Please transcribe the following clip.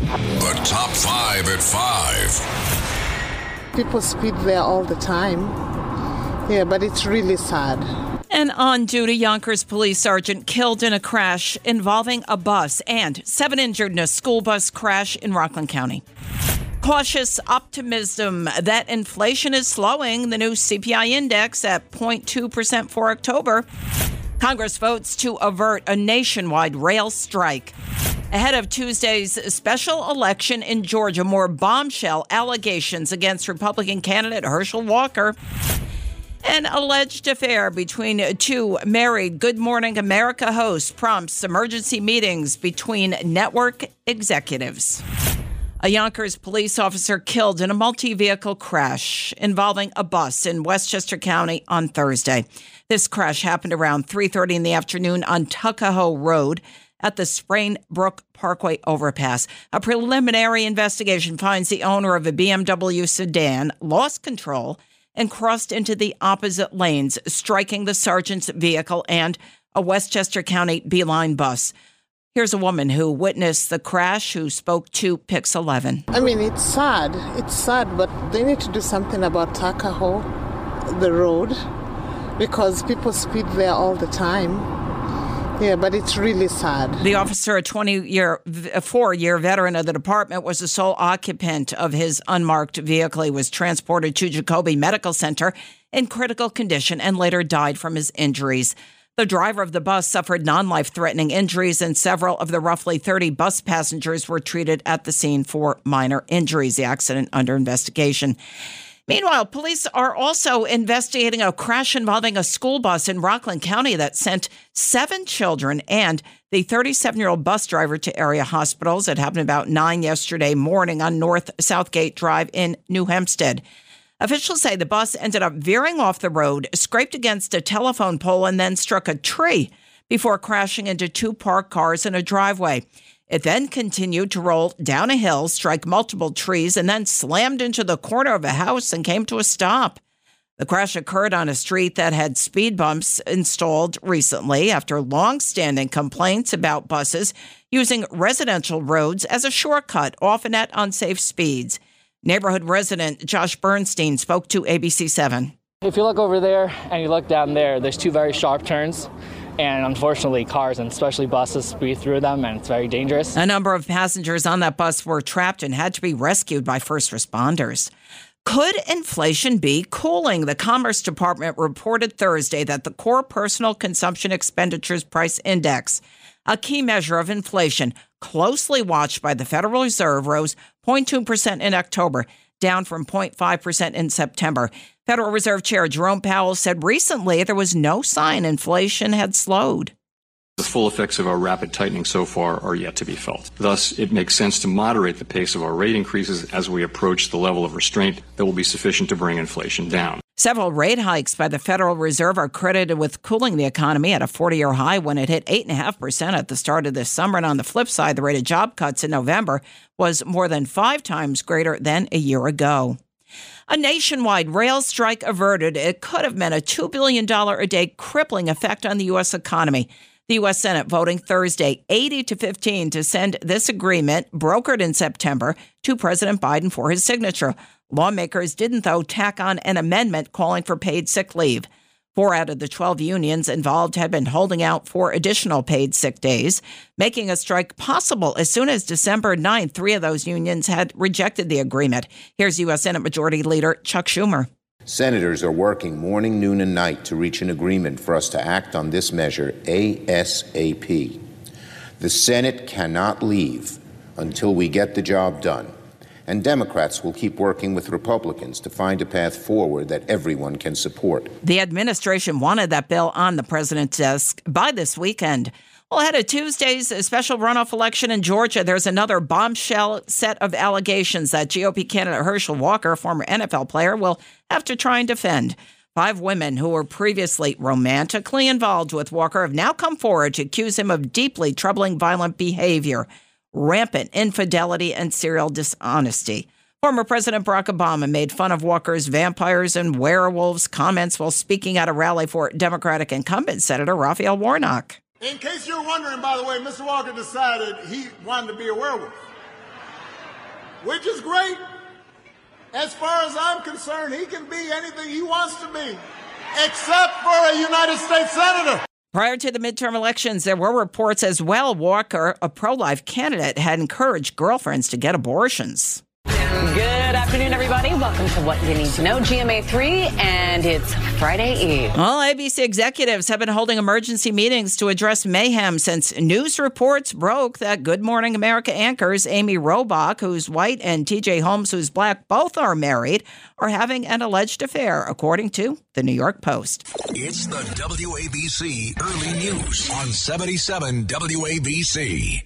The top five at five. People speed there all the time. Yeah, but it's really sad. An on duty Yonkers police sergeant killed in a crash involving a bus and seven injured in a school bus crash in Rockland County. Cautious optimism that inflation is slowing, the new CPI index at 0.2% for October. Congress votes to avert a nationwide rail strike. Ahead of Tuesday's special election in Georgia, more bombshell allegations against Republican candidate Herschel Walker. An alleged affair between two married Good Morning America hosts prompts emergency meetings between network executives. A Yonkers police officer killed in a multi vehicle crash involving a bus in Westchester County on Thursday. This crash happened around 3:30 in the afternoon on Tuckahoe Road at the Sprainbrook Parkway overpass. A preliminary investigation finds the owner of a BMW sedan lost control and crossed into the opposite lanes, striking the sergeant's vehicle and a Westchester County Beeline bus. Here's a woman who witnessed the crash who spoke to Pix 11. I mean, it's sad. It's sad, but they need to do something about Tuckahoe, the road, because people speed there all the time. Yeah, but it's really sad. The officer, a 20 year, a four year veteran of the department, was the sole occupant of his unmarked vehicle. He was transported to Jacobi Medical Center in critical condition and later died from his injuries. The driver of the bus suffered non life threatening injuries, and several of the roughly 30 bus passengers were treated at the scene for minor injuries. The accident under investigation. Meanwhile, police are also investigating a crash involving a school bus in Rockland County that sent seven children and the 37 year old bus driver to area hospitals. It happened about 9 yesterday morning on North Southgate Drive in New Hempstead. Officials say the bus ended up veering off the road, scraped against a telephone pole, and then struck a tree before crashing into two parked cars in a driveway. It then continued to roll down a hill, strike multiple trees, and then slammed into the corner of a house and came to a stop. The crash occurred on a street that had speed bumps installed recently after long-standing complaints about buses using residential roads as a shortcut, often at unsafe speeds. Neighborhood resident Josh Bernstein spoke to ABC7. If you look over there and you look down there, there's two very sharp turns. And unfortunately, cars and especially buses speed through them, and it's very dangerous. A number of passengers on that bus were trapped and had to be rescued by first responders. Could inflation be cooling? The Commerce Department reported Thursday that the core personal consumption expenditures price index, a key measure of inflation, closely watched by the Federal Reserve, rose 0.2% in October, down from 0.5% in September. Federal Reserve Chair Jerome Powell said recently there was no sign inflation had slowed. The full effects of our rapid tightening so far are yet to be felt. Thus, it makes sense to moderate the pace of our rate increases as we approach the level of restraint that will be sufficient to bring inflation down. Several rate hikes by the Federal Reserve are credited with cooling the economy at a 40 year high when it hit 8.5% at the start of this summer. And on the flip side, the rate of job cuts in November was more than five times greater than a year ago. A nationwide rail strike averted. It could have meant a $2 billion a day crippling effect on the U.S. economy. The U.S. Senate voting Thursday 80 to 15 to send this agreement, brokered in September, to President Biden for his signature. Lawmakers didn't, though, tack on an amendment calling for paid sick leave. Four out of the 12 unions involved had been holding out for additional paid sick days, making a strike possible as soon as December 9th. Three of those unions had rejected the agreement. Here's U.S. Senate Majority Leader Chuck Schumer. Senators are working morning, noon, and night to reach an agreement for us to act on this measure ASAP. The Senate cannot leave until we get the job done. And Democrats will keep working with Republicans to find a path forward that everyone can support. The administration wanted that bill on the president's desk by this weekend. Well, ahead of Tuesday's special runoff election in Georgia, there's another bombshell set of allegations that GOP candidate Herschel Walker, former NFL player, will have to try and defend. Five women who were previously romantically involved with Walker have now come forward to accuse him of deeply troubling violent behavior, rampant infidelity, and serial dishonesty. Former President Barack Obama made fun of Walker's vampires and werewolves comments while speaking at a rally for Democratic incumbent Senator Raphael Warnock. In case you're wondering, by the way, Mr. Walker decided he wanted to be a werewolf. which is great. As far as I'm concerned, he can be anything he wants to be, except for a United States Senator. Prior to the midterm elections, there were reports as well Walker, a pro life candidate, had encouraged girlfriends to get abortions. Good afternoon, everybody. Welcome to What You Need to Know, GMA 3, and it's Friday Eve. All ABC executives have been holding emergency meetings to address mayhem since news reports broke that Good Morning America anchors Amy Robach, who's white, and TJ Holmes, who's black, both are married, are having an alleged affair, according to the New York Post. It's the WABC Early News on 77 WABC.